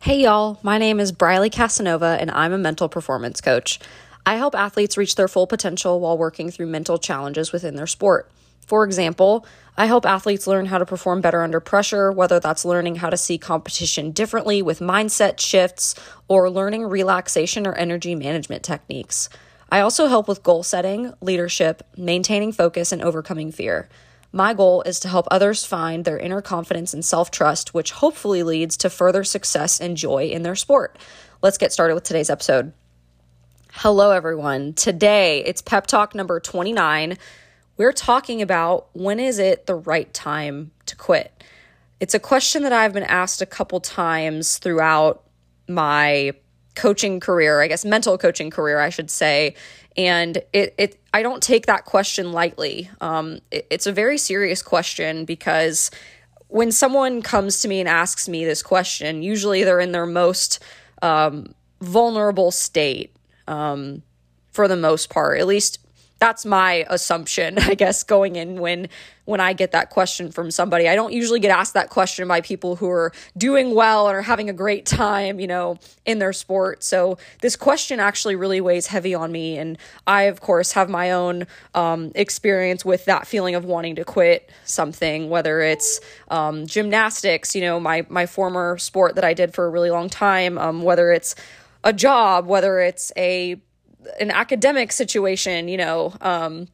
Hey, y'all. My name is Briley Casanova, and I'm a mental performance coach. I help athletes reach their full potential while working through mental challenges within their sport. For example, I help athletes learn how to perform better under pressure, whether that's learning how to see competition differently with mindset shifts or learning relaxation or energy management techniques. I also help with goal setting, leadership, maintaining focus, and overcoming fear. My goal is to help others find their inner confidence and self trust, which hopefully leads to further success and joy in their sport. Let's get started with today's episode. Hello, everyone. Today it's pep talk number 29. We're talking about when is it the right time to quit? It's a question that I've been asked a couple times throughout my coaching career, I guess mental coaching career, I should say. And it, it I don't take that question lightly. Um, it, it's a very serious question because when someone comes to me and asks me this question, usually they're in their most um, vulnerable state um, for the most part. At least that's my assumption i guess going in when when i get that question from somebody. I don't usually get asked that question by people who are doing well and are having a great time you know in their sport. So this question actually really weighs heavy on me and i of course have my own um, experience with that feeling of wanting to quit something whether it's um, gymnastics you know my my former sport that i did for a really long time um, whether it's a job whether it's a an academic situation, you know, um,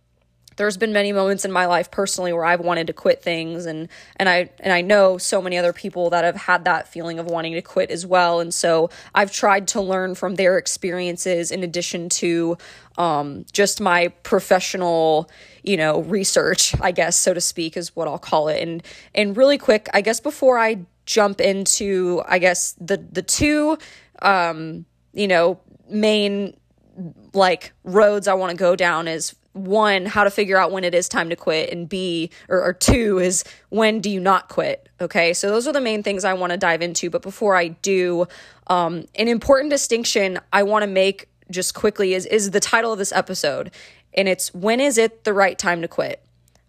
there's been many moments in my life personally where I've wanted to quit things and and I and I know so many other people that have had that feeling of wanting to quit as well. And so I've tried to learn from their experiences in addition to um, just my professional you know research I guess so to speak is what I'll call it. And and really quick I guess before I jump into I guess the the two um, you know main like roads I want to go down is one, how to figure out when it is time to quit, and B, or, or, two, is when do you not quit? Okay, so those are the main things I want to dive into. But before I do, um, an important distinction I want to make just quickly is is the title of this episode, and it's when is it the right time to quit?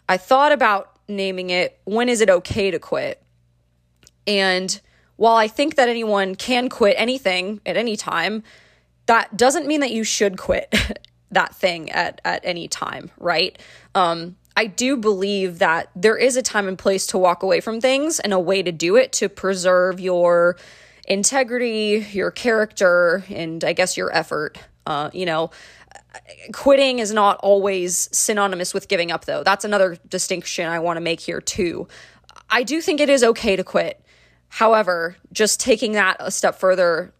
I thought about naming it when is it okay to quit, and while I think that anyone can quit anything at any time, that doesn't mean that you should quit that thing at, at any time, right? Um, I do believe that there is a time and place to walk away from things and a way to do it to preserve your integrity, your character, and I guess your effort. Uh, you know, quitting is not always synonymous with giving up, though. That's another distinction I want to make here, too. I do think it is okay to quit. However, just taking that a step further,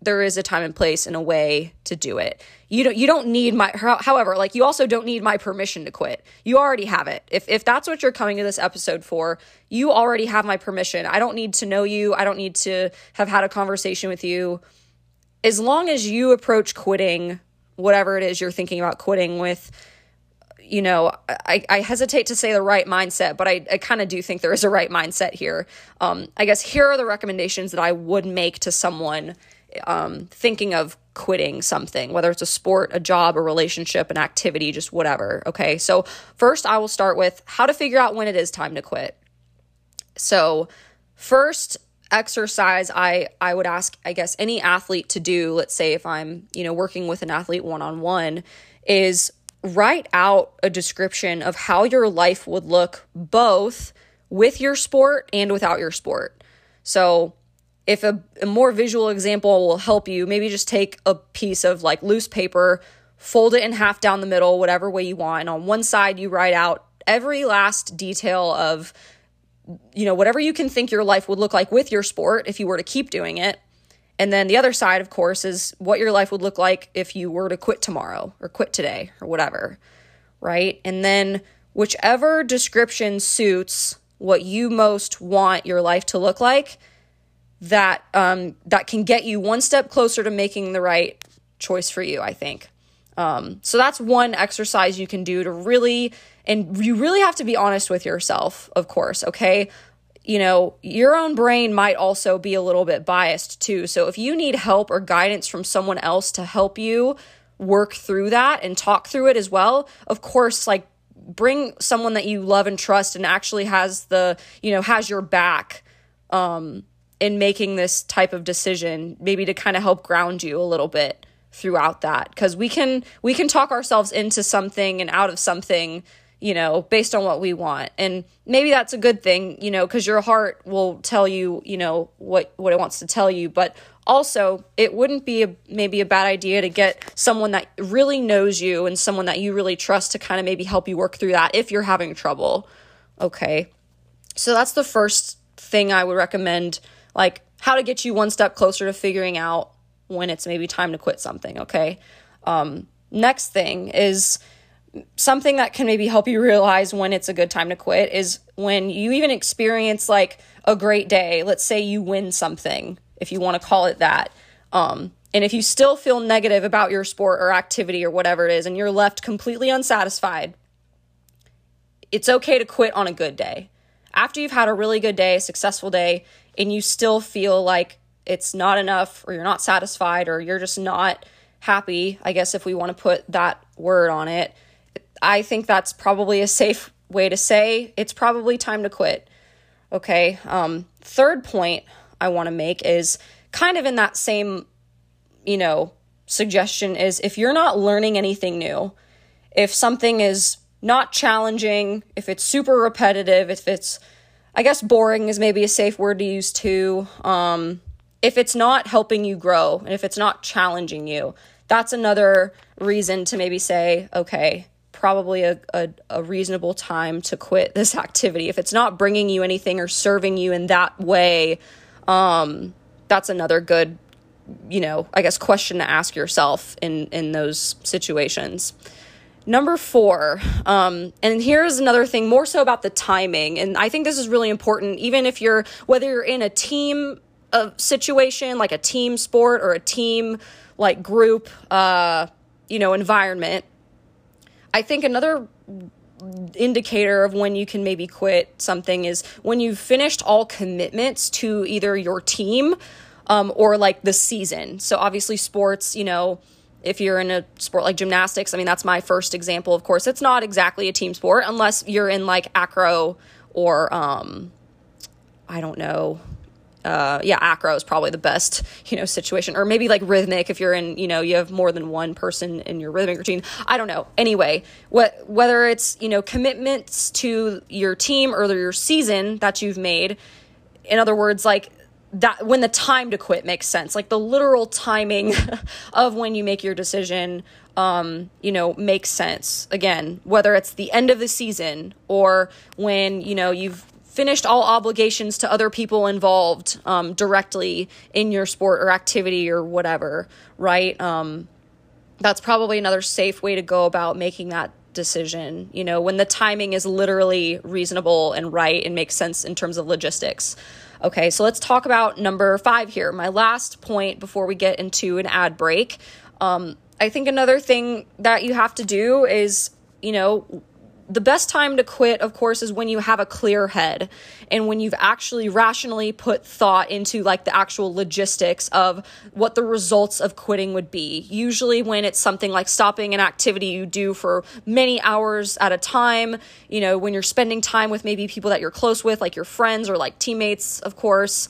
there is a time and place and a way to do it. You don't you don't need my however, like you also don't need my permission to quit. You already have it. If if that's what you're coming to this episode for, you already have my permission. I don't need to know you. I don't need to have had a conversation with you. As long as you approach quitting whatever it is you're thinking about quitting with you know, I, I hesitate to say the right mindset, but I, I kind of do think there is a right mindset here. Um, I guess here are the recommendations that I would make to someone um, thinking of quitting something, whether it's a sport, a job, a relationship, an activity, just whatever. Okay. So, first, I will start with how to figure out when it is time to quit. So, first, exercise I I would ask I guess any athlete to do let's say if I'm you know working with an athlete one on one is write out a description of how your life would look both with your sport and without your sport. So if a, a more visual example will help you, maybe just take a piece of like loose paper, fold it in half down the middle, whatever way you want. And on one side, you write out every last detail of, you know, whatever you can think your life would look like with your sport if you were to keep doing it. And then the other side, of course, is what your life would look like if you were to quit tomorrow or quit today or whatever. Right. And then whichever description suits what you most want your life to look like that um, that can get you one step closer to making the right choice for you. I think. Um, so that's one exercise you can do to really, and you really have to be honest with yourself, of course. Okay. You know, your own brain might also be a little bit biased too. So if you need help or guidance from someone else to help you work through that and talk through it as well, of course, like bring someone that you love and trust and actually has the, you know, has your back um, in making this type of decision, maybe to kind of help ground you a little bit throughout that. Because we can we can talk ourselves into something and out of something you know based on what we want. And maybe that's a good thing you know because your heart will tell you you know what what it wants to tell you. But also it wouldn't be a, maybe a bad idea to get someone that really knows you and someone that you really trust to kind of maybe help you work through that if you're having trouble. Okay. So that's the first thing i would recommend like how to get you one step closer to figuring out when it's maybe time to quit something, okay? Um, next thing is something that can maybe help you realize when it's a good time to quit is when you even experience like a great day. Let's say you win something, if you want to call it that. Um, and if you still feel negative about your sport or activity or whatever it is, and you're left completely unsatisfied, it's okay to quit on a good day. After you've had a really good day, a successful day, and you still feel like it's not enough or you're not satisfied or you're just not happy, I guess if we want to put that word on it, I think that's probably a safe way to say it's probably time to quit. Okay. Um, third point I want to make is kind of in that same, you know, suggestion is if you're not learning anything new, if something is not challenging, if it's super repetitive, if it's, I guess boring is maybe a safe word to use too. Um, if it's not helping you grow and if it's not challenging you, that's another reason to maybe say, okay, probably a, a, a, reasonable time to quit this activity. If it's not bringing you anything or serving you in that way, um, that's another good, you know, I guess question to ask yourself in, in those situations. Number four, um, and here's another thing more so about the timing. And I think this is really important, even if you're, whether you're in a team a situation like a team sport or a team like group uh, you know environment i think another indicator of when you can maybe quit something is when you've finished all commitments to either your team um, or like the season so obviously sports you know if you're in a sport like gymnastics i mean that's my first example of course it's not exactly a team sport unless you're in like acro or um, i don't know uh, yeah, acro is probably the best, you know, situation. Or maybe like rhythmic if you're in, you know, you have more than one person in your rhythmic routine. I don't know. Anyway, what whether it's, you know, commitments to your team or your season that you've made. In other words, like that when the time to quit makes sense. Like the literal timing of when you make your decision um, you know, makes sense. Again, whether it's the end of the season or when, you know, you've finished all obligations to other people involved um, directly in your sport or activity or whatever, right? Um, that's probably another safe way to go about making that decision, you know, when the timing is literally reasonable and right and makes sense in terms of logistics. Okay, so let's talk about number five here. My last point before we get into an ad break. Um, I think another thing that you have to do is, you know, the best time to quit, of course, is when you have a clear head and when you've actually rationally put thought into like the actual logistics of what the results of quitting would be. Usually, when it's something like stopping an activity you do for many hours at a time, you know, when you're spending time with maybe people that you're close with, like your friends or like teammates, of course,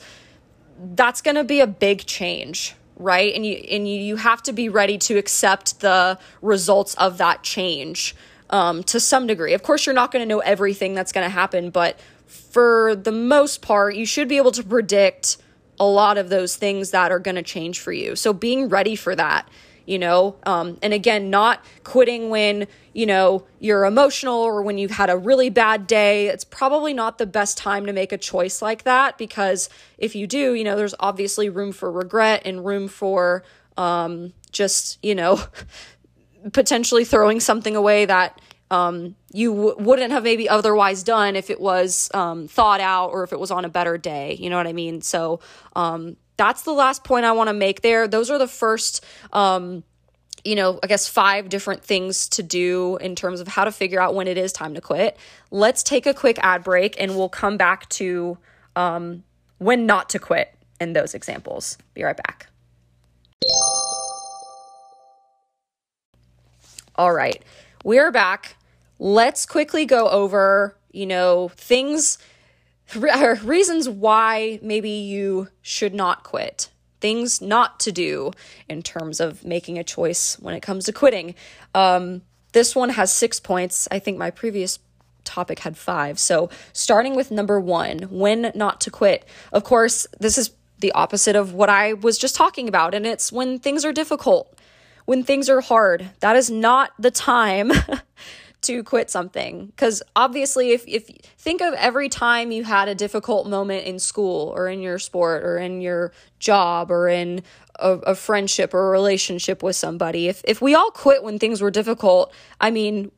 that's going to be a big change right and you and you, you have to be ready to accept the results of that change um, to some degree. Of course, you're not going to know everything that's going to happen, but for the most part, you should be able to predict a lot of those things that are going to change for you. So being ready for that, you know, um, and again, not quitting when, you know, you're emotional or when you've had a really bad day. It's probably not the best time to make a choice like that because if you do, you know, there's obviously room for regret and room for um, just, you know, potentially throwing something away that um, you w- wouldn't have maybe otherwise done if it was um, thought out or if it was on a better day. You know what I mean? So um, that's the last point I want to make there. Those are the first, um, you know, I guess five different things to do in terms of how to figure out when it is time to quit. Let's take a quick ad break and we'll come back to um, when not to quit in those examples. Be right back. All right, we're back. Let's quickly go over, you know, things reasons why maybe you should not quit, things not to do in terms of making a choice when it comes to quitting. Um, this one has six points. I think my previous topic had five. So, starting with number one, when not to quit. Of course, this is the opposite of what I was just talking about, and it's when things are difficult, when things are hard. That is not the time to quit something. Because obviously if, if think of every time you had a difficult moment in school or in your sport or in your job or in a, a friendship or a relationship with somebody. If if we all quit when things were difficult i mean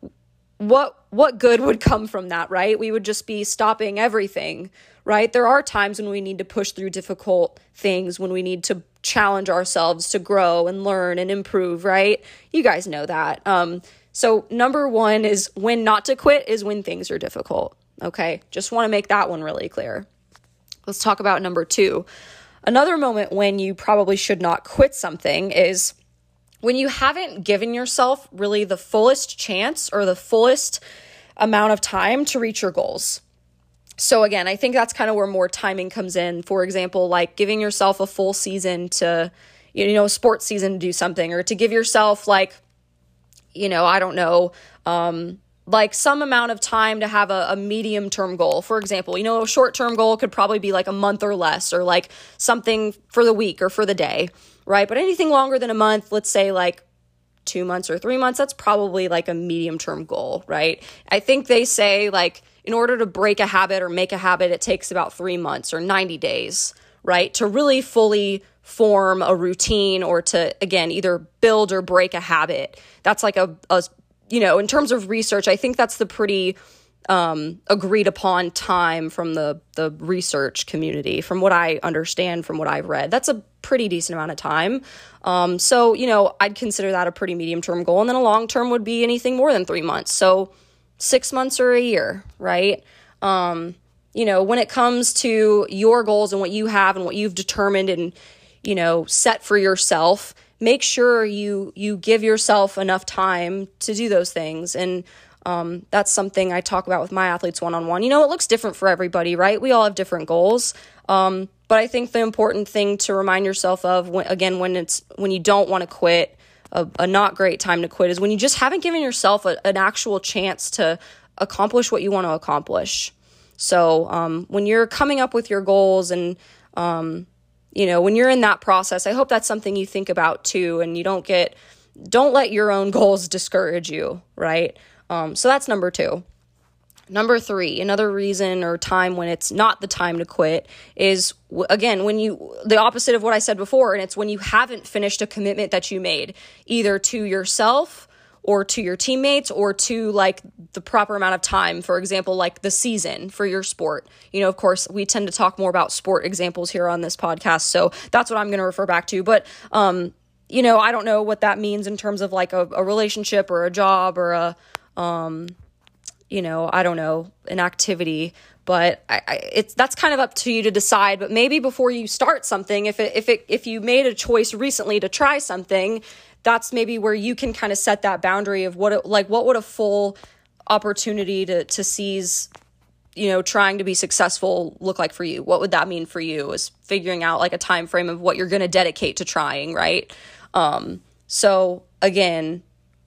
what what good would come from that right? We would just be stopping everything right there are times when we need to push through difficult things when we need to challenge ourselves to grow and learn and improve right you guys know that um so, number one is when not to quit is when things are difficult. Okay, just want to make that one really clear. Let's talk about number two. Another moment when you probably should not quit something is when you haven't given yourself really the fullest chance or the fullest amount of time to reach your goals. So, again, I think that's kind of where more timing comes in. For example, like giving yourself a full season to, you know, sports season to do something, or to give yourself like you know, I don't know, um, like some amount of time to have a, a medium term goal. For example, you know, a short term goal could probably be like a month or less, or like something for the week or for the day, right? But anything longer than a month, let's say like two months or three months, that's probably like a medium term goal, right? I think they say like in order to break a habit or make a habit, it takes about three months or 90 days, right? To really fully form a routine or to again either build or break a habit. That's like a, a you know in terms of research i think that's the pretty um, agreed upon time from the the research community from what i understand from what i've read. That's a pretty decent amount of time. Um, so you know i'd consider that a pretty medium term goal and then a long term would be anything more than three months. So six months or a year right um, you know when it comes to your goals and what you have and what you've determined and you know, set for yourself, make sure you you give yourself enough time to do those things and um, that's something I talk about with my athletes one on one. You know, it looks different for everybody, right? We all have different goals. Um, but I think the important thing to remind yourself of, when, again, when it's when you don't want to quit, a, a, not great time to quit is when you just haven't given yourself a, an actual chance to accomplish what you want to accomplish. So um, when you're coming up with your goals and um, you know, when you're in that process, I hope that's something you think about too, and you don't get, don't let your own goals discourage you, right? Um, so that's number two. Number three, another reason or time when it's not the time to quit is again when you the opposite of what I said before, and it's when you haven't finished a commitment that you made either to yourself or to your teammates or to like the proper amount of time for example like the season for your sport. You know of course we tend to talk more about sport examples here on this podcast so that's what i'm going to refer back to but um you know i don't know what that means in terms of like a, a relationship or a job or a um you know i don't know an activity but I, I, it's that's kind of up to you to decide but maybe before you start something if it if it if you made a choice recently to try something that's maybe where you can kind of set that boundary of what it, like what would a full opportunity to to seize you know trying to be successful look like for you? What would that mean for you is figuring out like a time frame of what you're going to dedicate to trying right? Um so again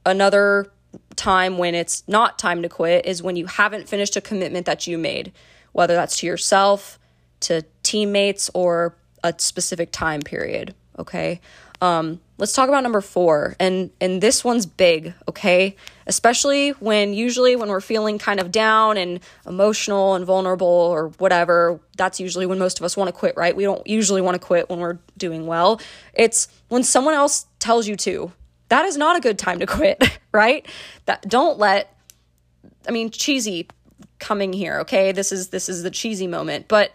another time when it's not time to quit is when you haven't finished a commitment that you made whether that's to yourself to teammates or a specific time period okay um, let's talk about number four, and and this one's big, okay? Especially when usually when we're feeling kind of down and emotional and vulnerable or whatever, that's usually when most of us want to quit, right? We don't usually want to quit when we're doing well. It's when someone else tells you to. That is not a good time to quit, right? That don't let. I mean, cheesy coming here, okay? This is this is the cheesy moment, but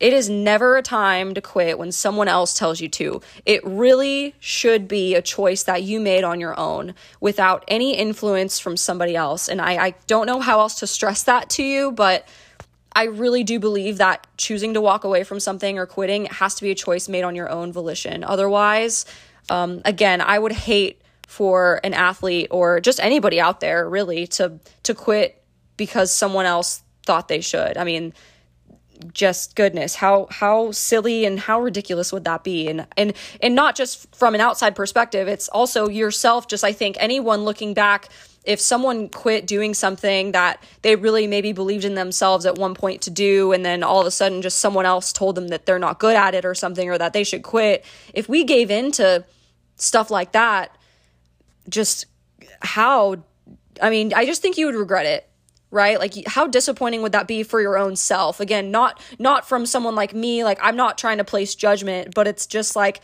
it is never a time to quit when someone else tells you to. It really should be a choice that you made on your own without any influence from somebody else. And I, I don't know how else to stress that to you, but I really do believe that choosing to walk away from something or quitting has to be a choice made on your own volition. Otherwise, um, again, I would hate for an athlete or just anybody out there really to to quit because someone else thought they should. I mean, just goodness how how silly and how ridiculous would that be and and and not just from an outside perspective it's also yourself just i think anyone looking back if someone quit doing something that they really maybe believed in themselves at one point to do and then all of a sudden just someone else told them that they're not good at it or something or that they should quit if we gave in to stuff like that just how i mean i just think you would regret it right? Like how disappointing would that be for your own self? Again not not from someone like me like i'm not trying to place judgment but it's just like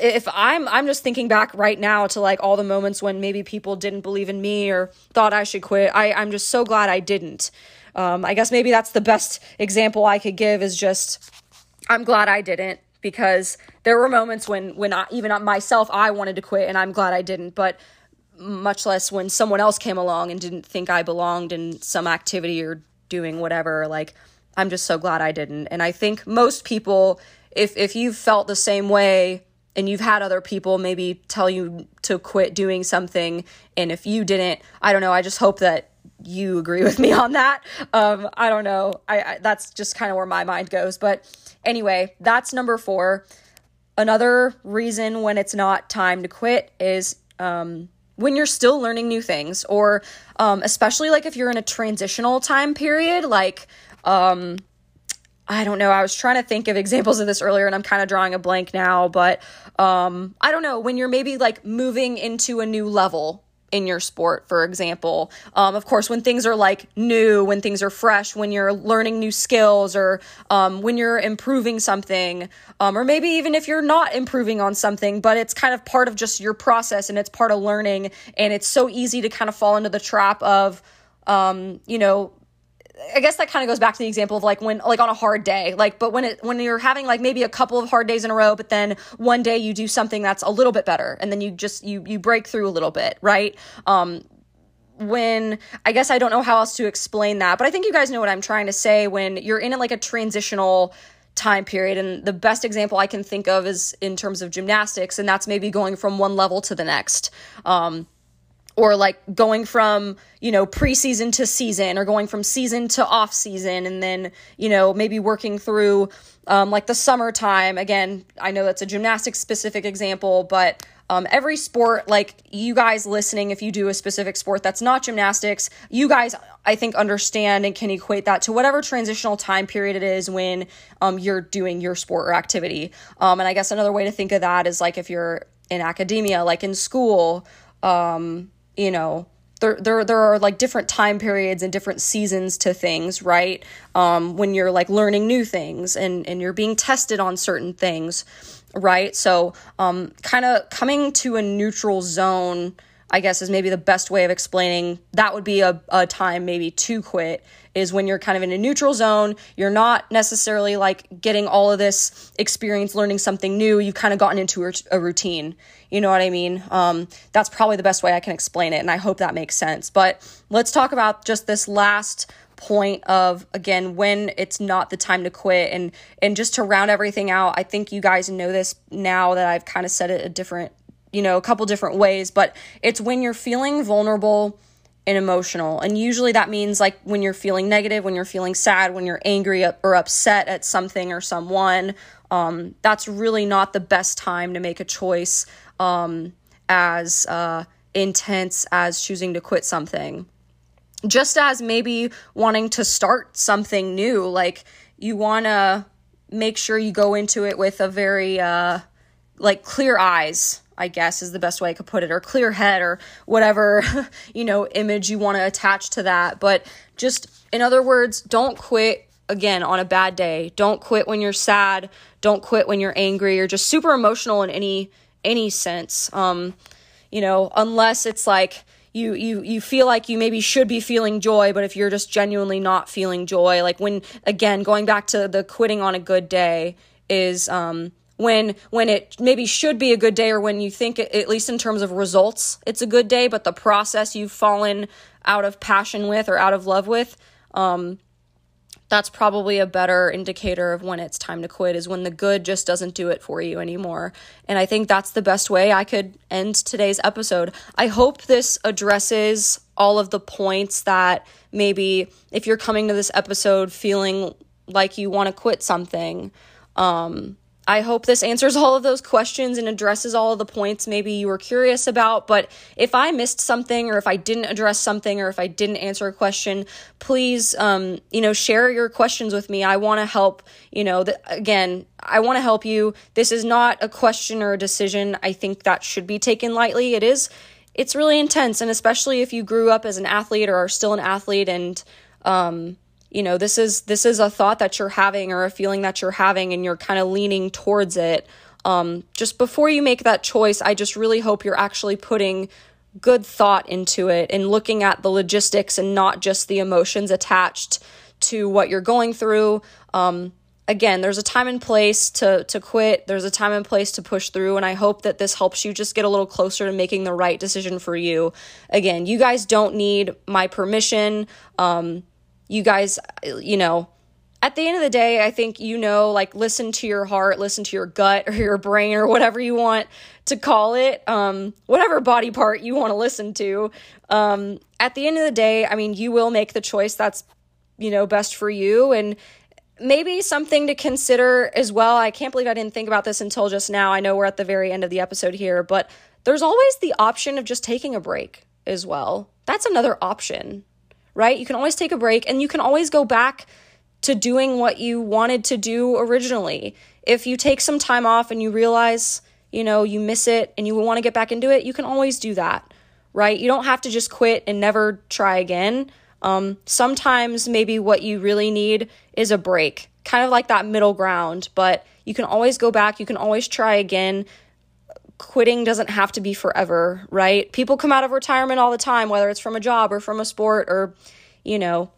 if i'm i'm just thinking back right now to like all the moments when maybe people didn't believe in me or thought i should quit i i'm just so glad i didn't. Um, i guess maybe that's the best example i could give is just i'm glad i didn't because there were moments when when I, even myself I wanted to quit and I'm glad I didn't but much less when someone else came along and didn't think I belonged in some activity or doing whatever like I'm just so glad I didn't. And I think most people if if you've felt the same way and you've had other people maybe tell you to quit doing something and if you didn't I don't know I just hope that you agree with me on that. Um I don't know. I, I that's just kind of where my mind goes. But anyway that's number 4 another reason when it's not time to quit is um when you're still learning new things or um, especially like if you're in a transitional time period like um, i don't know i was trying to think of examples of this earlier and i'm kind of drawing a blank now but um, i don't know when you're maybe like moving into a new level in your sport, for example. Um, of course, when things are like new, when things are fresh, when you're learning new skills, or um, when you're improving something, um, or maybe even if you're not improving on something, but it's kind of part of just your process and it's part of learning. And it's so easy to kind of fall into the trap of, um, you know, I guess that kind of goes back to the example of like when like on a hard day like but when it when you're having like maybe a couple of hard days in a row but then one day you do something that's a little bit better and then you just you you break through a little bit right? Um when I guess I don't know how else to explain that but I think you guys know what I'm trying to say when you're in like a transitional time period and the best example I can think of is in terms of gymnastics and that's maybe going from one level to the next. Um or like going from you know preseason to season or going from season to off season and then you know maybe working through um, like the summertime. Again i know that's a gymnastics specific example but um, every sport like you guys listening if you do a specific sport that's not gymnastics you guys i think understand and can equate that to whatever transitional time period it is when um, you're doing your sport or activity. Um, and i guess another way to think of that is like if you're in academia like in school um, you know there, there, there are like different time periods and different seasons to things right? Um, when you're like learning new things and, and you're being tested on certain things right? So um, kind of coming to a neutral zone i guess is maybe the best way of explaining that would be a, a time maybe to quit is when you're kind of in a neutral zone. You're not necessarily like getting all of this experience learning something new. You've kind of gotten into a routine. You know what I mean? Um, that's probably the best way I can explain it. And I hope that makes sense. But let's talk about just this last point of again when it's not the time to quit and and just to round everything out i think you guys know this now that i've kind of said it a different you know a couple different ways but it's when you're feeling vulnerable and emotional. And usually that means like when you're feeling negative, when you're feeling sad, when you're angry or upset at something or someone. Um, that's really not the best time to make a choice um, as uh, intense as choosing to quit something. Just as maybe wanting to start something new, like you want to make sure you go into it with a very uh, like clear eyes I guess is the best way I could put it, or clear head, or whatever, you know, image you want to attach to that. But just, in other words, don't quit again on a bad day. Don't quit when you're sad. Don't quit when you're angry or just super emotional in any any sense. Um, you know, unless it's like you you you feel like you maybe should be feeling joy, but if you're just genuinely not feeling joy, like when again going back to the quitting on a good day is um when when it maybe should be a good day or when you think at least in terms of results it's a good day but the process you've fallen out of passion with or out of love with um, that's probably a better indicator of when it's time to quit is when the good just doesn't do it for you anymore and i think that's the best way i could end today's episode i hope this addresses all of the points that maybe if you're coming to this episode feeling like you want to quit something. Um, I hope this answers all of those questions and addresses all of the points maybe you were curious about. But if I missed something or if I didn't address something or if I didn't answer a question, please, um, you know, share your questions with me. I want to help, you know, again, I want to help you. This is not a question or a decision I think that should be taken lightly. It is, it's really intense. And especially if you grew up as an athlete or are still an athlete and, um, you know this is this is a thought that you're having or a feeling that you're having and you're kind of leaning towards it. Um, just before you make that choice i just really hope you're actually putting good thought into it and looking at the logistics and not just the emotions attached to what you're going through. Um, again there's a time and place to to quit. There's a time and place to push through and i hope that this helps you just get a little closer to making the right decision for you. Again you guys don't need my permission. Um, you guys, you know, at the end of the day, I think you know, like, listen to your heart, listen to your gut or your brain or whatever you want to call it, um, whatever body part you want to listen to. Um, at the end of the day, I mean, you will make the choice that's, you know, best for you. And maybe something to consider as well. I can't believe I didn't think about this until just now. I know we're at the very end of the episode here, but there's always the option of just taking a break as well. That's another option right? You can always take a break and you can always go back to doing what you wanted to do originally. If you take some time off and you realize, you know, you miss it and you want to get back into it, you can always do that, right? You don't have to just quit and never try again. Um, sometimes maybe what you really need is a break, kind of like that middle ground, but you can always go back, you can always try again quitting doesn't have to be forever, right? People come out of retirement all the time, whether it's from a job or from a sport or, you know,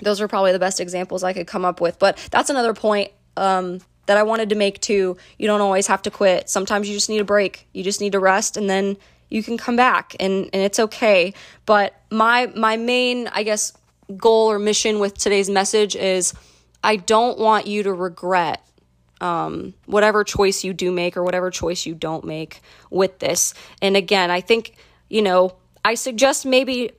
those are probably the best examples I could come up with. But that's another point um, that I wanted to make too. You don't always have to quit. Sometimes you just need a break. You just need to rest and then you can come back and, and it's okay. But my my main, I guess, goal or mission with today's message is I don't want you to regret um, whatever choice you do make or whatever choice you don't make with this. And again, I think, you know, I suggest maybe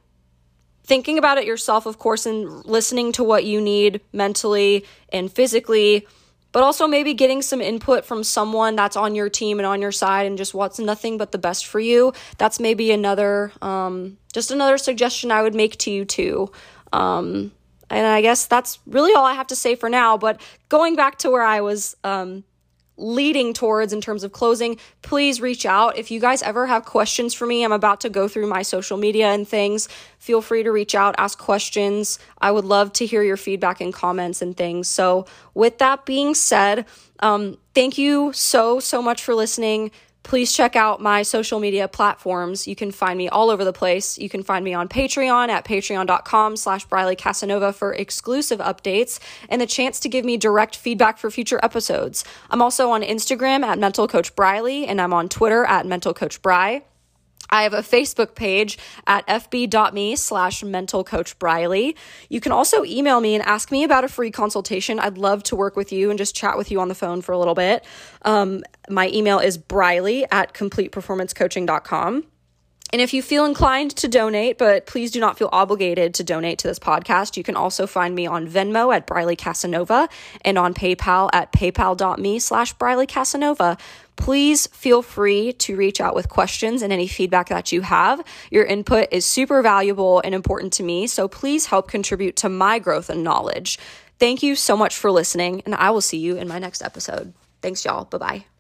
thinking about it yourself, of course, and listening to what you need mentally and physically, but also maybe getting some input from someone that's on your team and on your side and just wants nothing but the best for you. That's maybe another, um, just another suggestion I would make to you too. Um, and I guess that's really all I have to say for now. But going back to where I was um, leading towards in terms of closing, please reach out. If you guys ever have questions for me, I'm about to go through my social media and things. Feel free to reach out, ask questions. I would love to hear your feedback and comments and things. So, with that being said, um, thank you so, so much for listening please check out my social media platforms. You can find me all over the place. You can find me on Patreon at patreon.com slash Briley Casanova for exclusive updates and the chance to give me direct feedback for future episodes. I'm also on Instagram at Mental Coach Briley and I'm on Twitter at Mental Coach Bri. I have a Facebook page at fb.me slash mental coach. You can also email me and ask me about a free consultation. I'd love to work with you and just chat with you on the phone for a little bit. Um, my email is briley at completeperformancecoaching.com. And if you feel inclined to donate, but please do not feel obligated to donate to this podcast, you can also find me on Venmo at Briley Casanova and on PayPal at paypal.me slash Briley Casanova. Please feel free to reach out with questions and any feedback that you have. Your input is super valuable and important to me, so please help contribute to my growth and knowledge. Thank you so much for listening, and I will see you in my next episode. Thanks, y'all. Bye bye.